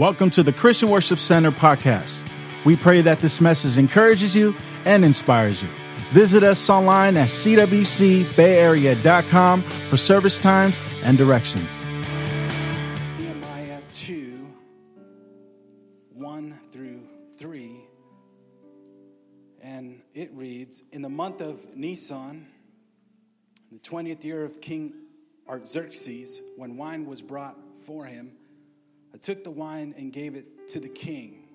Welcome to the Christian Worship Center podcast. We pray that this message encourages you and inspires you. Visit us online at cwcbayarea.com for service times and directions. Nehemiah 2 1 through 3. And it reads In the month of Nisan, the 20th year of King Artaxerxes, when wine was brought for him, I took the wine and gave it to the king.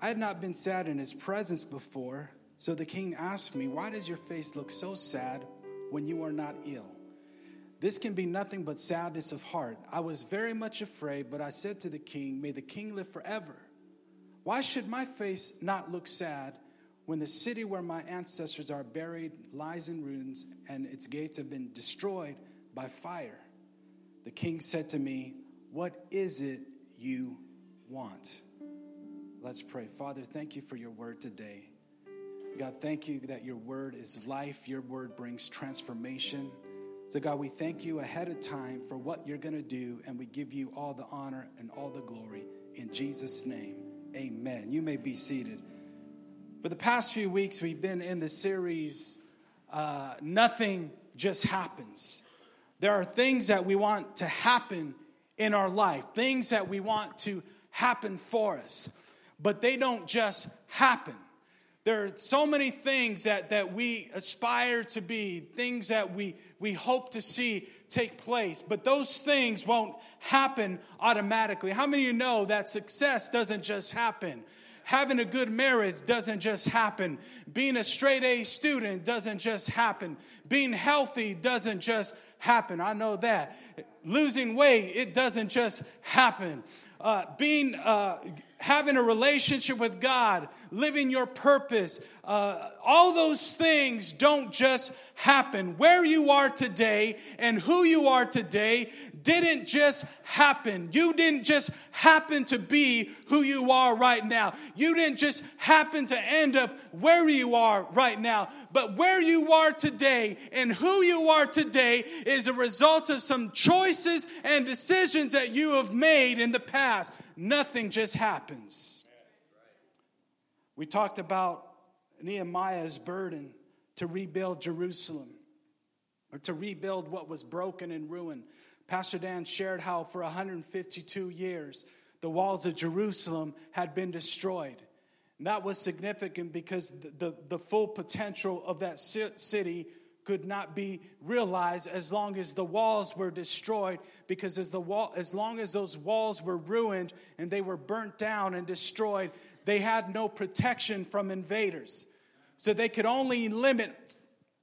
I had not been sad in his presence before, so the king asked me, Why does your face look so sad when you are not ill? This can be nothing but sadness of heart. I was very much afraid, but I said to the king, May the king live forever. Why should my face not look sad when the city where my ancestors are buried lies in ruins and its gates have been destroyed by fire? The king said to me, What is it you want? Let's pray. Father, thank you for your word today. God, thank you that your word is life, your word brings transformation. So, God, we thank you ahead of time for what you're going to do, and we give you all the honor and all the glory. In Jesus' name, amen. You may be seated. For the past few weeks, we've been in the series, uh, Nothing Just Happens. There are things that we want to happen in our life, things that we want to happen for us, but they don't just happen. There are so many things that, that we aspire to be, things that we, we hope to see take place, but those things won't happen automatically. How many of you know that success doesn't just happen? Having a good marriage doesn't just happen. Being a straight A student doesn't just happen. Being healthy doesn't just happen. I know that. Losing weight, it doesn't just happen. Uh, being uh, having a relationship with God, living your purpose, uh, all those things don't just happen. Where you are today and who you are today didn't just happen. You didn't just happen to be who you are right now. You didn't just happen to end up where you are right now. But where you are today and who you are today is a result of some choices and decisions that you have made in the past. Nothing just happens. We talked about Nehemiah's burden to rebuild Jerusalem or to rebuild what was broken and ruined. Pastor Dan shared how for 152 years the walls of Jerusalem had been destroyed. And that was significant because the, the, the full potential of that city could not be realized as long as the walls were destroyed because as the wall as long as those walls were ruined and they were burnt down and destroyed they had no protection from invaders. So they could only limit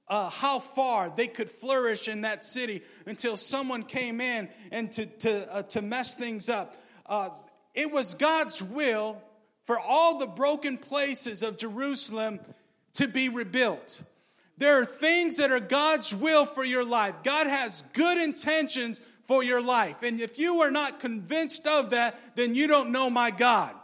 uh, how far they could flourish in that city until someone came in and to, to, uh, to mess things up. Uh, it was god's will for all the broken places of jerusalem to be rebuilt there are things that are God's will for your life. God has good intentions for your life. And if you are not convinced of that, then you don't know my God.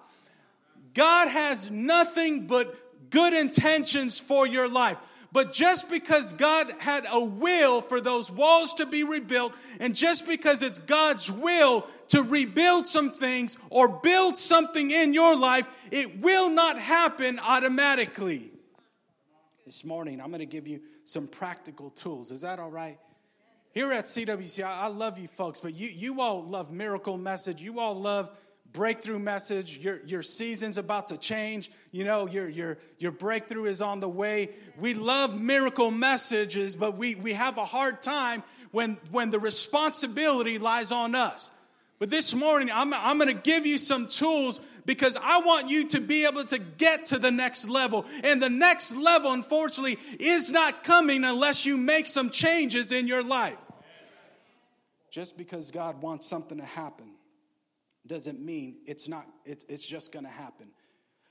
God has nothing but good intentions for your life. But just because God had a will for those walls to be rebuilt, and just because it's God's will to rebuild some things or build something in your life, it will not happen automatically this morning, I'm going to give you some practical tools. Is that all right? Here at CWC, I love you folks, but you, you all love miracle message. You all love breakthrough message. Your, your season's about to change. You know, your, your, your breakthrough is on the way. We love miracle messages, but we, we have a hard time when, when the responsibility lies on us. But this morning, I'm, I'm going to give you some tools because I want you to be able to get to the next level. And the next level, unfortunately, is not coming unless you make some changes in your life. Just because God wants something to happen doesn't mean it's not, it, it's just going to happen.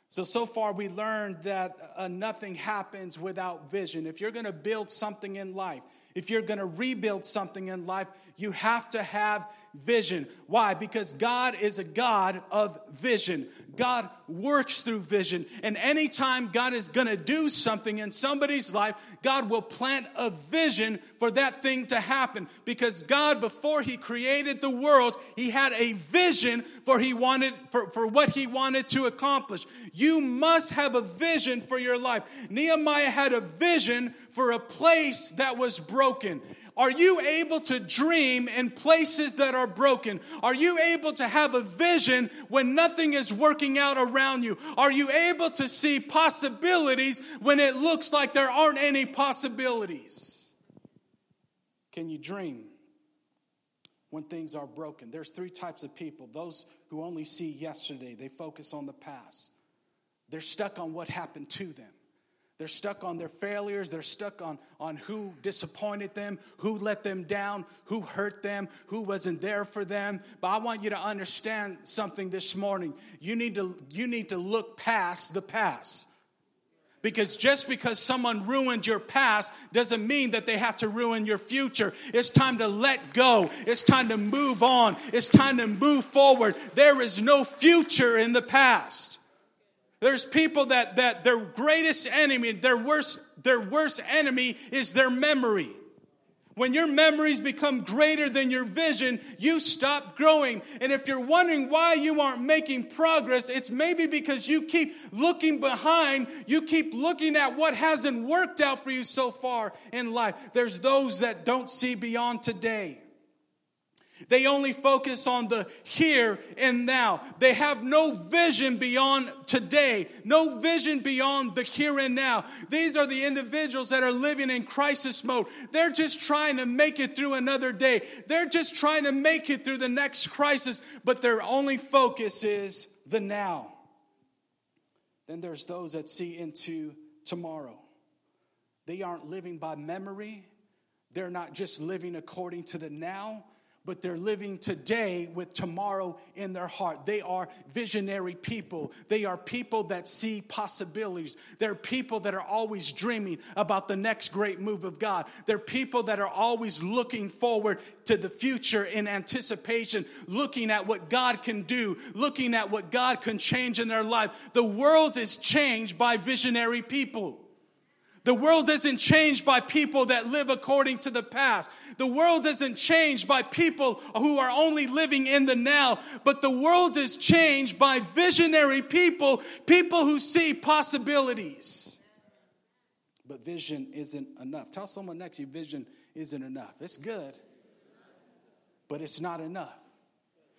So, so far, we learned that uh, nothing happens without vision. If you're going to build something in life, if you're going to rebuild something in life, you have to have vision. Why? Because God is a God of vision. God works through vision. And anytime God is going to do something in somebody's life, God will plant a vision for that thing to happen. Because God, before He created the world, He had a vision for He wanted for, for what He wanted to accomplish. You must have a vision for your life. Nehemiah had a vision for a place that was broken. Are you able to dream in places that are broken? Are you able to have a vision when nothing is working out around you? Are you able to see possibilities when it looks like there aren't any possibilities? Can you dream when things are broken? There's three types of people those who only see yesterday, they focus on the past, they're stuck on what happened to them. They're stuck on their failures. They're stuck on, on who disappointed them, who let them down, who hurt them, who wasn't there for them. But I want you to understand something this morning. You need to, you need to look past the past. Because just because someone ruined your past doesn't mean that they have to ruin your future. It's time to let go. It's time to move on. It's time to move forward. There is no future in the past. There's people that, that their greatest enemy, their worst, their worst enemy is their memory. When your memories become greater than your vision, you stop growing. And if you're wondering why you aren't making progress, it's maybe because you keep looking behind, you keep looking at what hasn't worked out for you so far in life. There's those that don't see beyond today. They only focus on the here and now. They have no vision beyond today, no vision beyond the here and now. These are the individuals that are living in crisis mode. They're just trying to make it through another day. They're just trying to make it through the next crisis, but their only focus is the now. Then there's those that see into tomorrow. They aren't living by memory. They're not just living according to the now, but they're living today with tomorrow in their heart. They are visionary people. They are people that see possibilities. They're people that are always dreaming about the next great move of God. They're people that are always looking forward to the future in anticipation, looking at what God can do, looking at what God can change in their life. The world is changed by visionary people. The world isn't changed by people that live according to the past. The world isn't changed by people who are only living in the now, but the world is changed by visionary people, people who see possibilities. But vision isn't enough. Tell someone next to you, vision isn't enough. It's good, but it's not enough.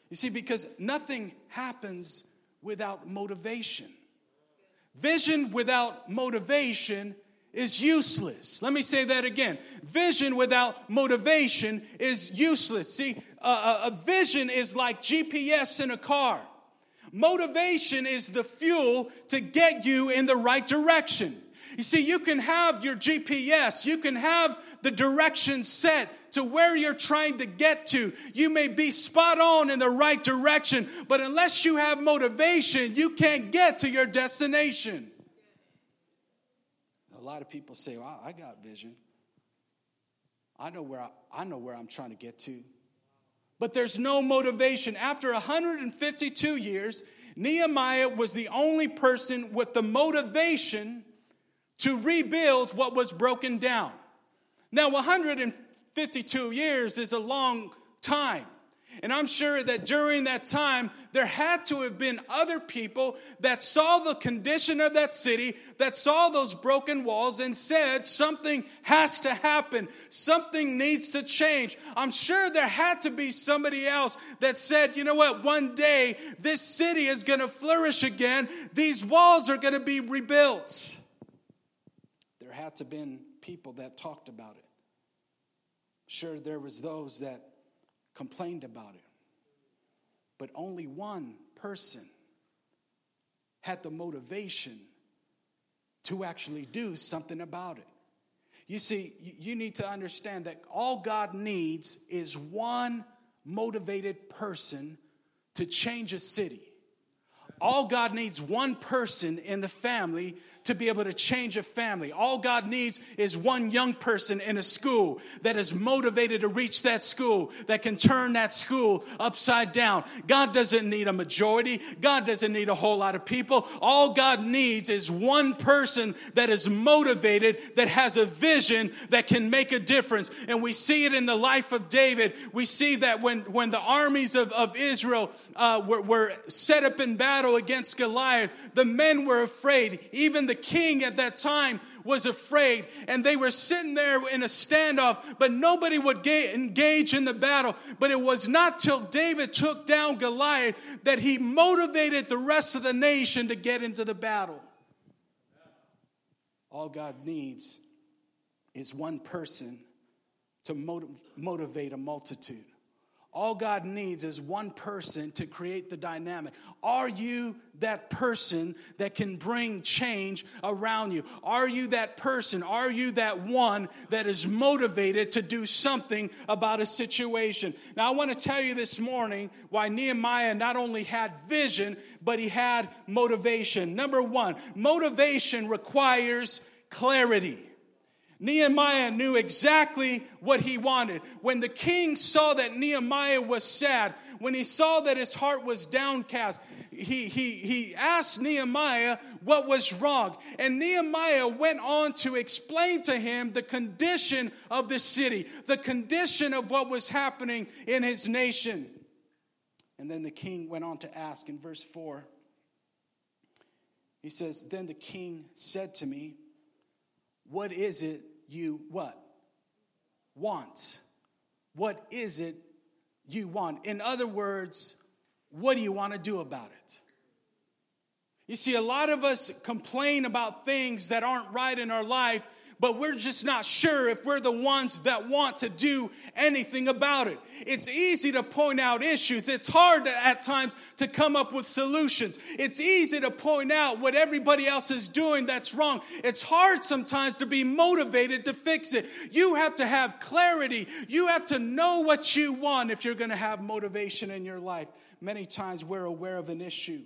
You see, because nothing happens without motivation. Vision without motivation is useless. Let me say that again. Vision without motivation is useless. See, a, a, vision is like GPS in a car. Motivation is the fuel to get you in the right direction. You see, you can have your GPS, you can have the direction set to where you're trying to get to. You may be spot on in the right direction, but unless you have motivation, you can't get to your destination. A lot of people say, well, I got vision. I know where I, I know where I'm trying to get to. But there's no motivation. After 152 years, Nehemiah was the only person with the motivation to rebuild what was broken down. Now, 152 years is a long time. And I'm sure that during that time, there had to have been other people that saw the condition of that city, that saw those broken walls, and said, Something has to happen. Something needs to change. I'm sure there had to be somebody else that said, You know what? One day, this city is going to flourish again. These walls are going to be rebuilt. There had to have been people that talked about it. Sure, there was those that complained about it. But only one person had the motivation to actually do something about it. You see, you need to understand that all God needs is one motivated person to change a city. All God needs one person in the family to be able to change a family. All God needs is one young person in a school that is motivated to reach that school, that can turn that school upside down. God doesn't need a majority. God doesn't need a whole lot of people. All God needs is one person that is motivated, that has a vision, that can make a difference. And we see it in the life of David. We see that when, when the armies of, of Israel uh, were, were set up in battle against Goliath, the men were afraid. Even the king at that time was afraid. And they were sitting there in a standoff, but nobody would ga- engage in the battle. But it was not till David took down Goliath that he motivated the rest of the nation to get into the battle. All God needs is one person to motiv- motivate a multitude. All God needs is one person to create the dynamic. Are you that person that can bring change around you? Are you that person? Are you that one that is motivated to do something about a situation? Now, I want to tell you this morning why Nehemiah not only had vision, but he had motivation. Number one, motivation requires clarity. Nehemiah knew exactly what he wanted. When the king saw that Nehemiah was sad, when he saw that his heart was downcast, he, he, he asked Nehemiah what was wrong. And Nehemiah went on to explain to him the condition of the city, the condition of what was happening in his nation. And then the king went on to ask in verse 4. He says, Then the king said to me, What is it you what? Want. What is it you want? In other words, what do you want to do about it? You see, a lot of us complain about things that aren't right in our life but we're just not sure if we're the ones that want to do anything about it. It's easy to point out issues. It's hard to, at times to come up with solutions. It's easy to point out what everybody else is doing that's wrong. It's hard sometimes to be motivated to fix it. You have to have clarity. You have to know what you want if you're going to have motivation in your life. Many times we're aware of an issue.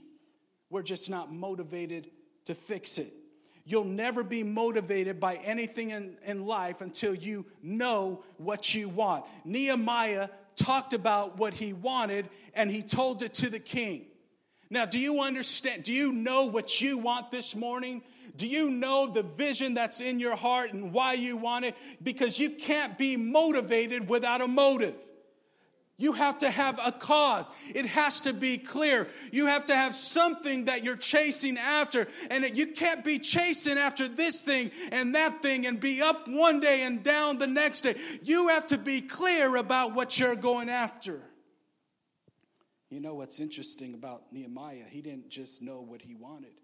We're just not motivated to fix it. You'll never be motivated by anything in, in life until you know what you want. Nehemiah talked about what he wanted and he told it to the king. Now, do you understand? Do you know what you want this morning? Do you know the vision that's in your heart and why you want it? Because you can't be motivated without a motive. You have to have a cause. It has to be clear. You have to have something that you're chasing after. And you can't be chasing after this thing and that thing and be up one day and down the next day. You have to be clear about what you're going after. You know what's interesting about Nehemiah? He didn't just know what he wanted,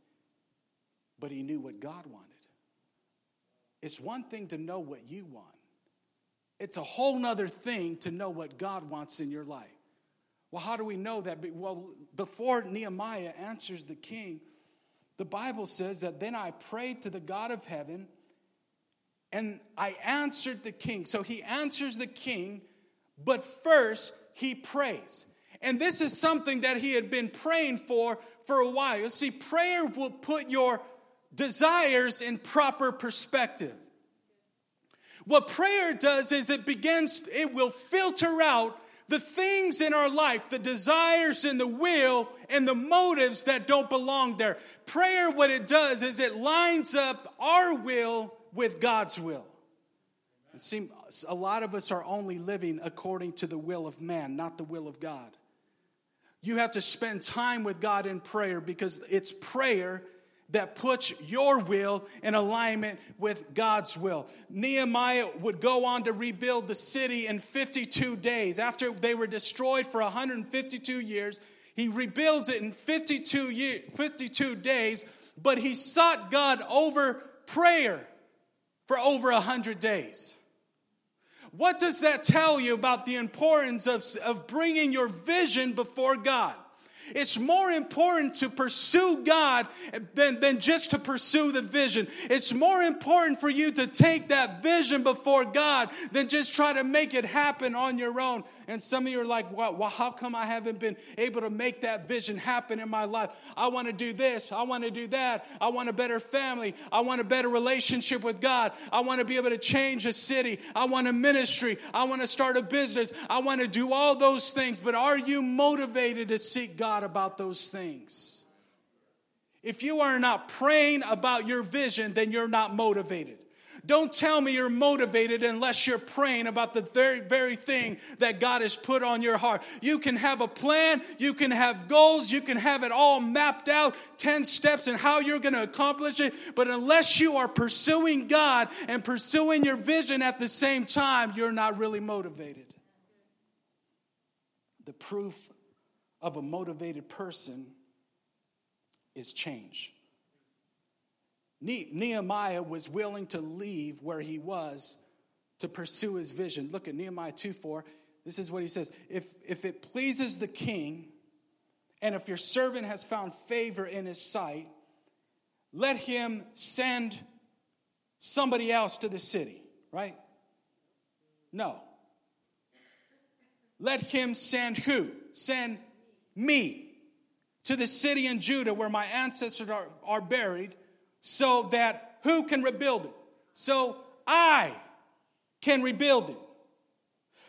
but he knew what God wanted. It's one thing to know what you want. It's a whole nother thing to know what God wants in your life. Well, how do we know that? Well, before Nehemiah answers the king, the Bible says that then I prayed to the God of heaven and I answered the king. So he answers the king, but first he prays. And this is something that he had been praying for for a while. See, prayer will put your desires in proper perspective. What prayer does is it begins, it will filter out the things in our life, the desires and the will and the motives that don't belong there. Prayer, what it does is it lines up our will with God's will. It seems a lot of us are only living according to the will of man, not the will of God. You have to spend time with God in prayer because it's prayer that puts your will in alignment with God's will. Nehemiah would go on to rebuild the city in 52 days. After they were destroyed for 152 years, he rebuilds it in 52, year, 52 days, but he sought God over prayer for over 100 days. What does that tell you about the importance of, of bringing your vision before God? It's more important to pursue God than, than just to pursue the vision. It's more important for you to take that vision before God than just try to make it happen on your own. And some of you are like, well, well, how come I haven't been able to make that vision happen in my life? I want to do this. I want to do that. I want a better family. I want a better relationship with God. I want to be able to change a city. I want a ministry. I want to start a business. I want to do all those things. But are you motivated to seek God about those things? If you are not praying about your vision, then you're not motivated. Don't tell me you're motivated unless you're praying about the very, very thing that God has put on your heart. You can have a plan, you can have goals, you can have it all mapped out 10 steps and how you're going to accomplish it. But unless you are pursuing God and pursuing your vision at the same time, you're not really motivated. The proof of a motivated person is change. Nehemiah was willing to leave where he was to pursue his vision. Look at Nehemiah 2 4. This is what he says if, if it pleases the king, and if your servant has found favor in his sight, let him send somebody else to the city, right? No. Let him send who? Send me to the city in Judah where my ancestors are, are buried so that who can rebuild it? So I can rebuild it.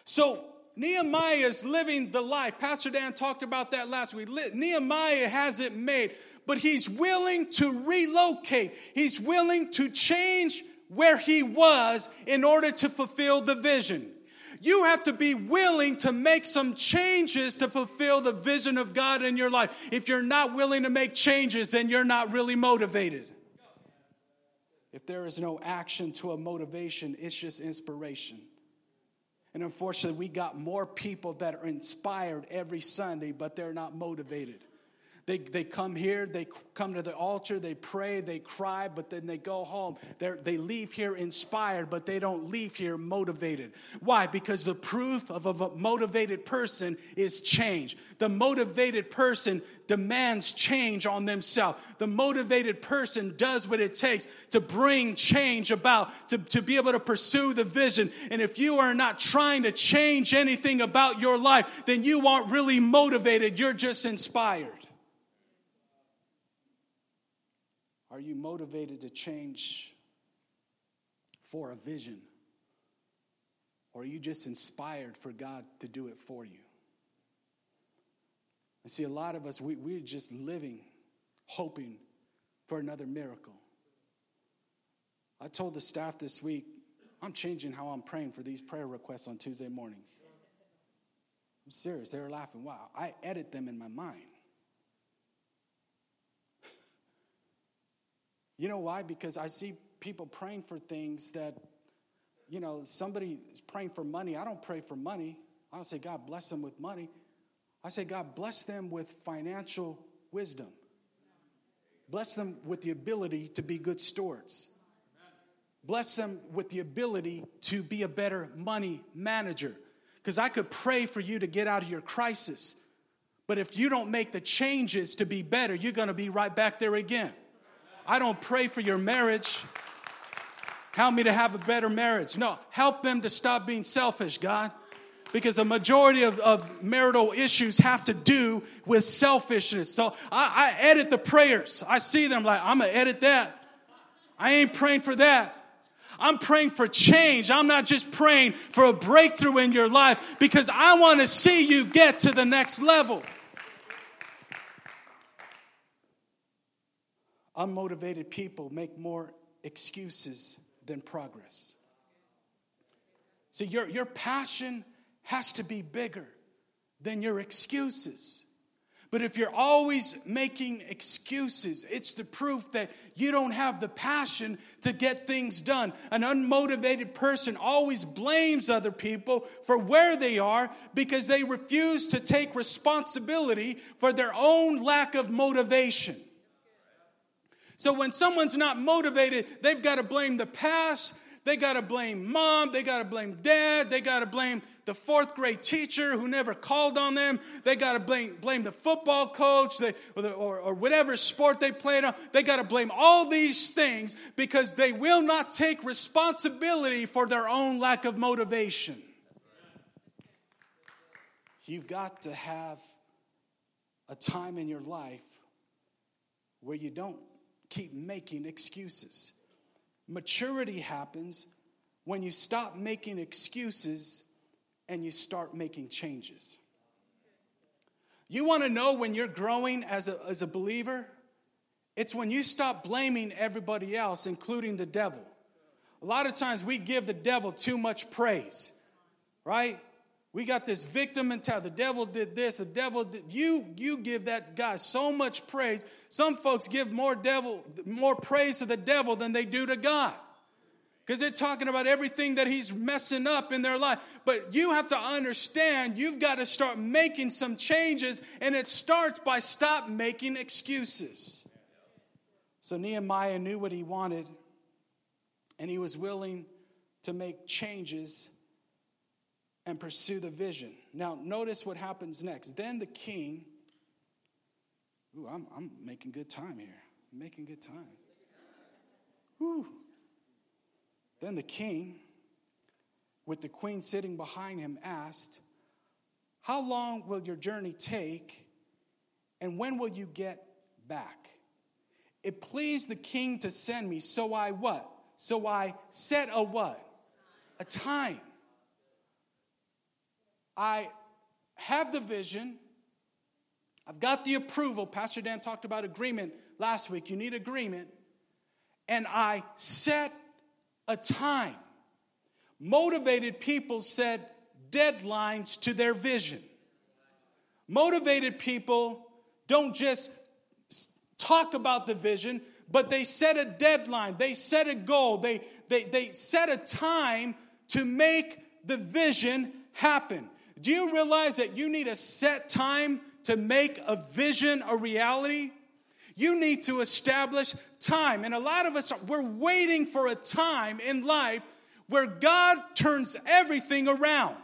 So Nehemiah is living the life. Pastor Dan talked about that last week. Nehemiah has it made, but he's willing to relocate. He's willing to change where he was in order to fulfill the vision. You have to be willing to make some changes to fulfill the vision of God in your life. If you're not willing to make changes, then you're not really motivated. If there is no action to a motivation, it's just inspiration. And unfortunately, we got more people that are inspired every Sunday, but they're not motivated. They, they come here, they come to the altar, they pray, they cry, but then they go home. They're, they leave here inspired, but they don't leave here motivated. Why? Because the proof of a motivated person is change. The motivated person demands change on themselves. The motivated person does what it takes to bring change about, to, to be able to pursue the vision. And if you are not trying to change anything about your life, then you aren't really motivated, you're just inspired. Are you motivated to change for a vision? Or are you just inspired for God to do it for you? I see a lot of us, we, we're just living, hoping for another miracle. I told the staff this week, I'm changing how I'm praying for these prayer requests on Tuesday mornings. I'm serious. They were laughing. Wow, I edit them in my mind. You know why? Because I see people praying for things that, you know, somebody is praying for money. I don't pray for money. I don't say, God bless them with money. I say, God bless them with financial wisdom. Bless them with the ability to be good stewards. Bless them with the ability to be a better money manager. Because I could pray for you to get out of your crisis. But if you don't make the changes to be better, you're going to be right back there again. I don't pray for your marriage. Help me to have a better marriage. No, help them to stop being selfish, God. Because the majority of, of marital issues have to do with selfishness. So I, I edit the prayers. I see them like, I'm going to edit that. I ain't praying for that. I'm praying for change. I'm not just praying for a breakthrough in your life because I want to see you get to the next level. Unmotivated people make more excuses than progress. See, your, your passion has to be bigger than your excuses. But if you're always making excuses, it's the proof that you don't have the passion to get things done. An unmotivated person always blames other people for where they are because they refuse to take responsibility for their own lack of motivation. So when someone's not motivated, they've got to blame the past, They got to blame mom. They got to blame dad. They got to blame the fourth grade teacher who never called on them. They got to blame, blame the football coach they, or, the, or, or whatever sport they played on. They got to blame all these things because they will not take responsibility for their own lack of motivation. You've got to have a time in your life where you don't keep making excuses. Maturity happens when you stop making excuses and you start making changes. You want to know when you're growing as a, as a believer? It's when you stop blaming everybody else, including the devil. A lot of times we give the devil too much praise, right? We got this victim mentality. The devil did this. The devil did. You you give that guy so much praise. Some folks give more devil more praise to the devil than they do to God. Because they're talking about everything that he's messing up in their life. But you have to understand, you've got to start making some changes, and it starts by stop making excuses. So Nehemiah knew what he wanted, and he was willing to make changes and pursue the vision. Now, notice what happens next. Then the king, ooh, I'm, I'm making good time here. I'm making good time. Whew. Then the king, with the queen sitting behind him, asked, How long will your journey take, and when will you get back? It pleased the king to send me, so I what? So I set a what? A time. I have the vision. I've got the approval. Pastor Dan talked about agreement last week. You need agreement. And I set a time. Motivated people set deadlines to their vision. Motivated people don't just talk about the vision, but they set a deadline, they set a goal, they, they, they set a time to make the vision happen. Do you realize that you need a set time to make a vision a reality? You need to establish time. And a lot of us, we're waiting for a time in life where God turns everything around.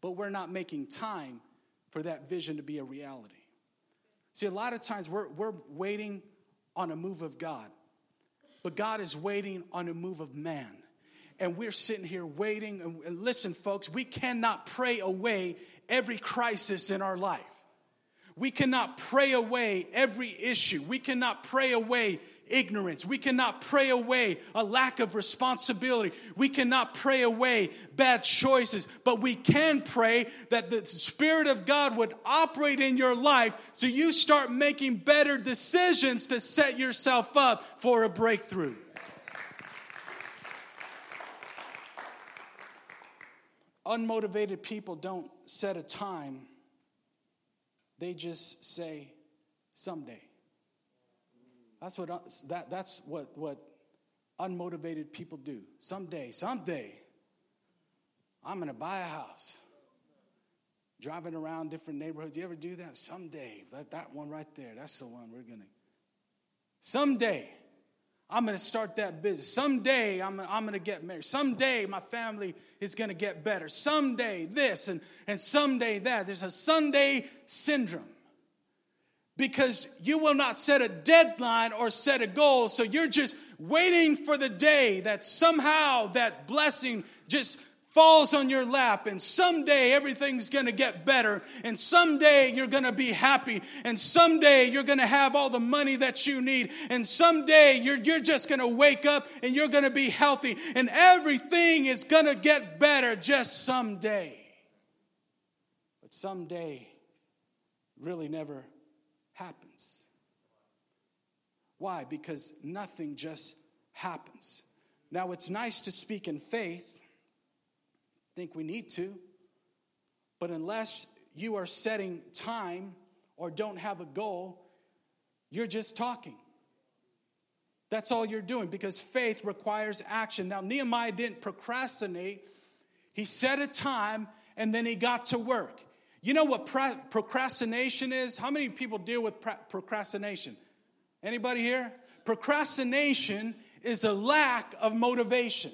But we're not making time for that vision to be a reality. See, a lot of times we're, we're waiting on a move of God, but God is waiting on a move of man and we're sitting here waiting. And listen, folks, we cannot pray away every crisis in our life. We cannot pray away every issue. We cannot pray away ignorance. We cannot pray away a lack of responsibility. We cannot pray away bad choices. But we can pray that the Spirit of God would operate in your life so you start making better decisions to set yourself up for a breakthrough. Unmotivated people don't set a time, they just say someday. That's what, that, that's what, what unmotivated people do. Someday, someday, I'm going to buy a house. Driving around different neighborhoods. You ever do that? Someday, that, that one right there, that's the one we're going to. Someday. I'm going to start that business. Someday I'm, I'm going to get married. Someday my family is going to get better. Someday this and, and someday that. There's a Sunday syndrome because you will not set a deadline or set a goal. So you're just waiting for the day that somehow that blessing just falls on your lap, and someday everything's gonna get better, and someday you're gonna be happy, and someday you're gonna have all the money that you need, and someday you're, you're just gonna wake up and you're gonna be healthy, and everything is gonna get better just someday. But someday really never happens. Why? Because nothing just happens. Now, it's nice to speak in faith think we need to. But unless you are setting time or don't have a goal, you're just talking. That's all you're doing because faith requires action. Now, Nehemiah didn't procrastinate, he set a time and then he got to work. You know what procrastination is? How many people deal with procrastination? Anybody here? Procrastination is a lack of motivation.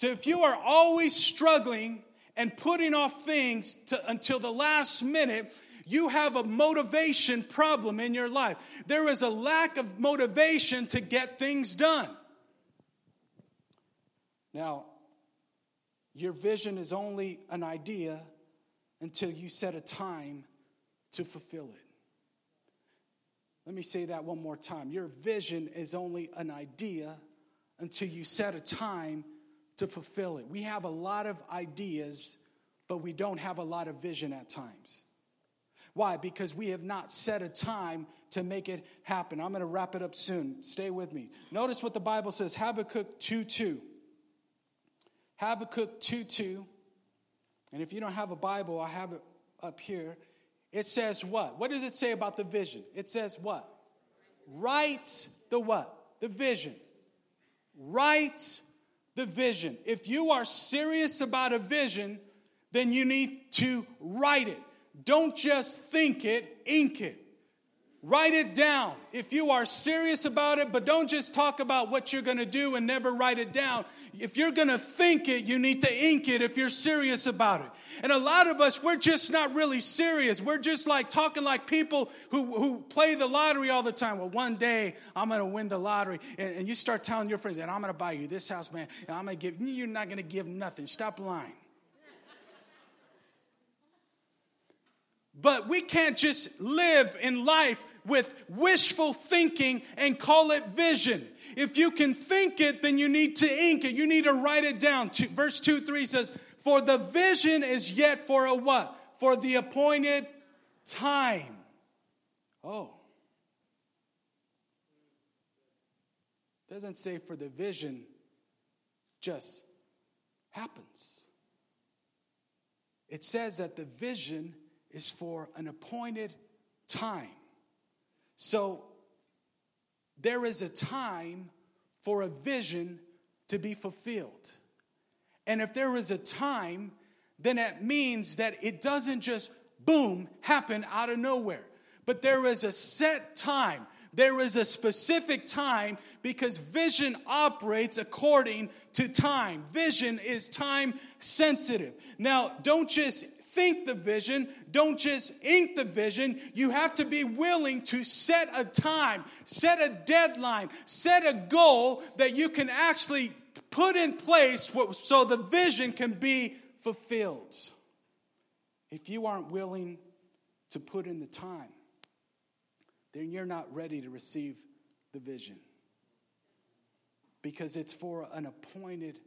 So if you are always struggling and putting off things to, until the last minute, you have a motivation problem in your life. There is a lack of motivation to get things done. Now, your vision is only an idea until you set a time to fulfill it. Let me say that one more time. Your vision is only an idea until you set a time to fulfill it. We have a lot of ideas, but we don't have a lot of vision at times. Why? Because we have not set a time to make it happen. I'm going to wrap it up soon. Stay with me. Notice what the Bible says Habakkuk 2 2. Habakkuk 2 2. And if you don't have a Bible, I have it up here. It says what? What does it say about the vision? It says what? Write the what? The vision. Write the vision. If you are serious about a vision, then you need to write it. Don't just think it, ink it. Write it down if you are serious about it, but don't just talk about what you're going to do and never write it down. If you're going to think it, you need to ink it if you're serious about it. And a lot of us, we're just not really serious. We're just like talking like people who, who play the lottery all the time. Well, one day I'm going to win the lottery. And, and, you start telling your friends, and I'm going to buy you this house, man. And I'm going to give, you're not going to give nothing. Stop lying. But we can't just live in life with wishful thinking and call it vision. If you can think it, then you need to ink it. You need to write it down. Verse 2 3 says, For the vision is yet for a what? For the appointed time. Oh. Doesn't say for the vision just happens. It says that the vision is for an appointed time. So there is a time for a vision to be fulfilled. And if there is a time, then that means that it doesn't just boom happen out of nowhere, but there is a set time. There is a specific time because vision operates according to time. Vision is time sensitive. Now, don't just think the vision, don't just ink the vision. You have to be willing to set a time, set a deadline, set a goal that you can actually put in place so the vision can be fulfilled. If you aren't willing to put in the time, then you're not ready to receive the vision because it's for an appointed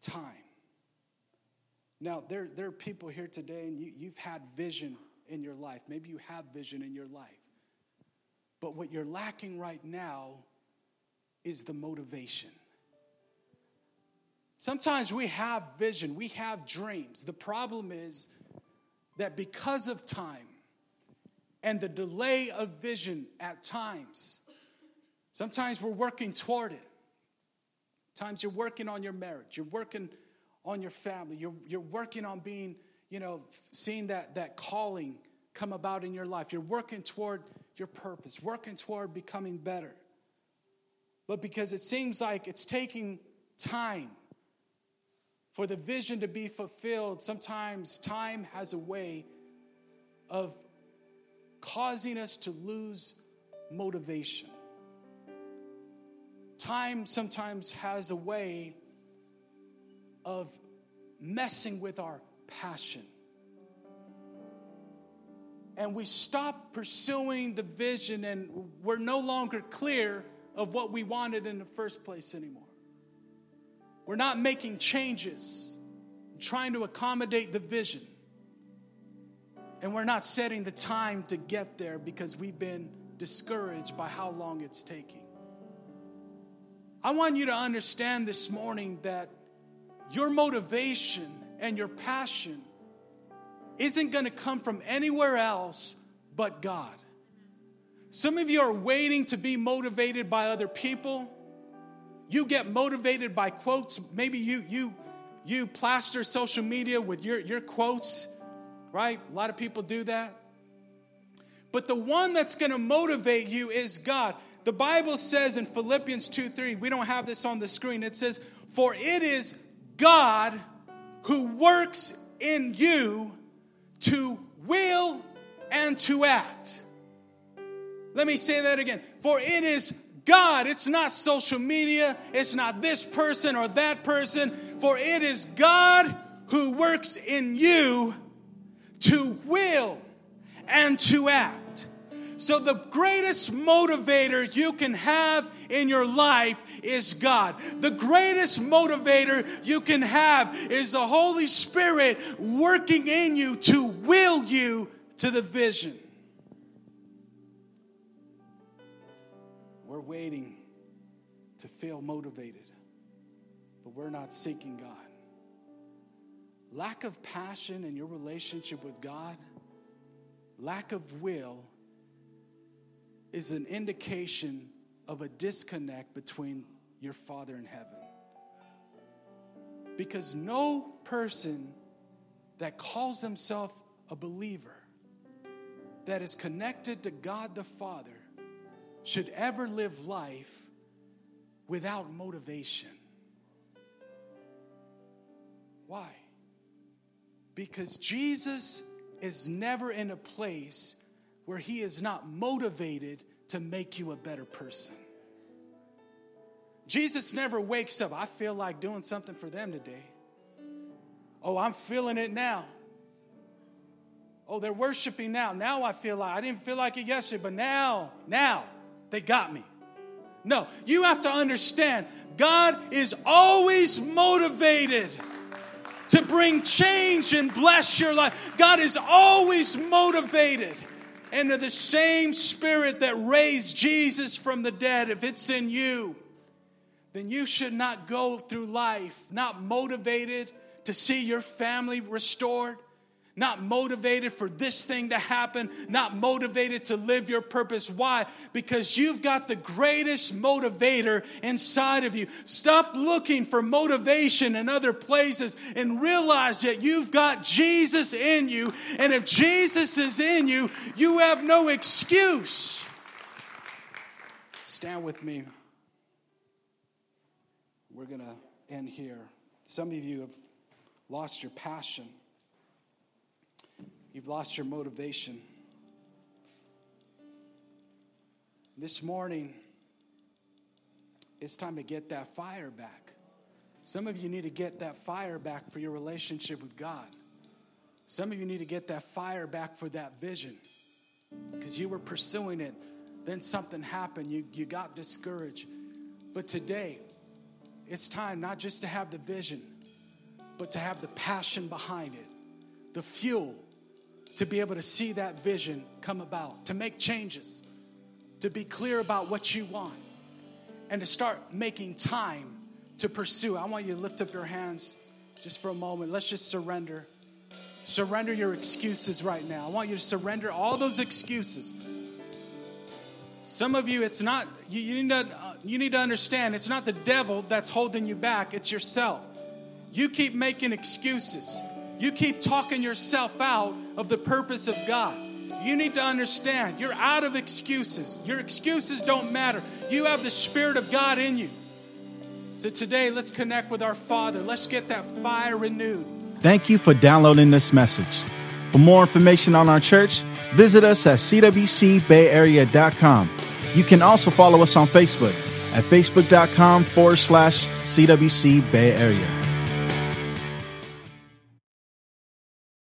time. Now, there, there are people here today, and you, you've had vision in your life. Maybe you have vision in your life. But what you're lacking right now is the motivation. Sometimes we have vision, we have dreams. The problem is that because of time and the delay of vision at times, sometimes we're working toward it. Times you're working on your marriage, you're working on your family. You're, you're working on being, you know, seeing that, that calling come about in your life. You're working toward your purpose, working toward becoming better. But because it seems like it's taking time for the vision to be fulfilled, sometimes time has a way of causing us to lose motivation. Time sometimes has a way of messing with our passion. And we stop pursuing the vision, and we're no longer clear of what we wanted in the first place anymore. We're not making changes, trying to accommodate the vision. And we're not setting the time to get there because we've been discouraged by how long it's taking. I want you to understand this morning that your motivation and your passion isn't going to come from anywhere else but God. Some of you are waiting to be motivated by other people. You get motivated by quotes. Maybe you you you plaster social media with your, your quotes, right? A lot of people do that. But the one that's going to motivate you is God. The Bible says in Philippians 2 3, we don't have this on the screen. It says, For it is God who works in you to will and to act. Let me say that again. For it is God. It's not social media. It's not this person or that person. For it is God who works in you to will and to act. So, the greatest motivator you can have in your life is God. The greatest motivator you can have is the Holy Spirit working in you to will you to the vision. We're waiting to feel motivated, but we're not seeking God. Lack of passion in your relationship with God, lack of will, is an indication of a disconnect between your Father in heaven. Because no person that calls himself a believer, that is connected to God the Father, should ever live life without motivation. Why? Because Jesus is never in a place where he is not motivated to make you a better person. Jesus never wakes up, I feel like doing something for them today. Oh, I'm feeling it now. Oh, they're worshiping now. Now I feel like I didn't feel like it yesterday, but now, now they got me. No, you have to understand God is always motivated to bring change and bless your life. God is always motivated into the same spirit that raised Jesus from the dead. If it's in you, then you should not go through life not motivated to see your family restored, not motivated for this thing to happen, not motivated to live your purpose. Why? Because you've got the greatest motivator inside of you. Stop looking for motivation in other places and realize that you've got Jesus in you. And if Jesus is in you, you have no excuse. Stand with me. We're going to end here. Some of you have lost your passion. You've lost your motivation. This morning, it's time to get that fire back. Some of you need to get that fire back for your relationship with God. Some of you need to get that fire back for that vision because you were pursuing it. Then something happened, you, you got discouraged. But today, it's time not just to have the vision, but to have the passion behind it, the fuel to be able to see that vision come about, to make changes, to be clear about what you want, and to start making time to pursue. I want you to lift up your hands just for a moment. Let's just surrender. Surrender your excuses right now. I want you to surrender all those excuses. Some of you, it's not, you, you need, to, uh, you need to understand, it's not the devil that's holding you back, it's yourself. You keep making excuses. You keep talking yourself out of the purpose of God. You need to understand you're out of excuses. Your excuses don't matter. You have the Spirit of God in you. So today, let's connect with our Father. Let's get that fire renewed. Thank you for downloading this message. For more information on our church, visit us at cwcbayarea.com. You can also follow us on Facebook at facebook.com forward slash CWC Bay Area.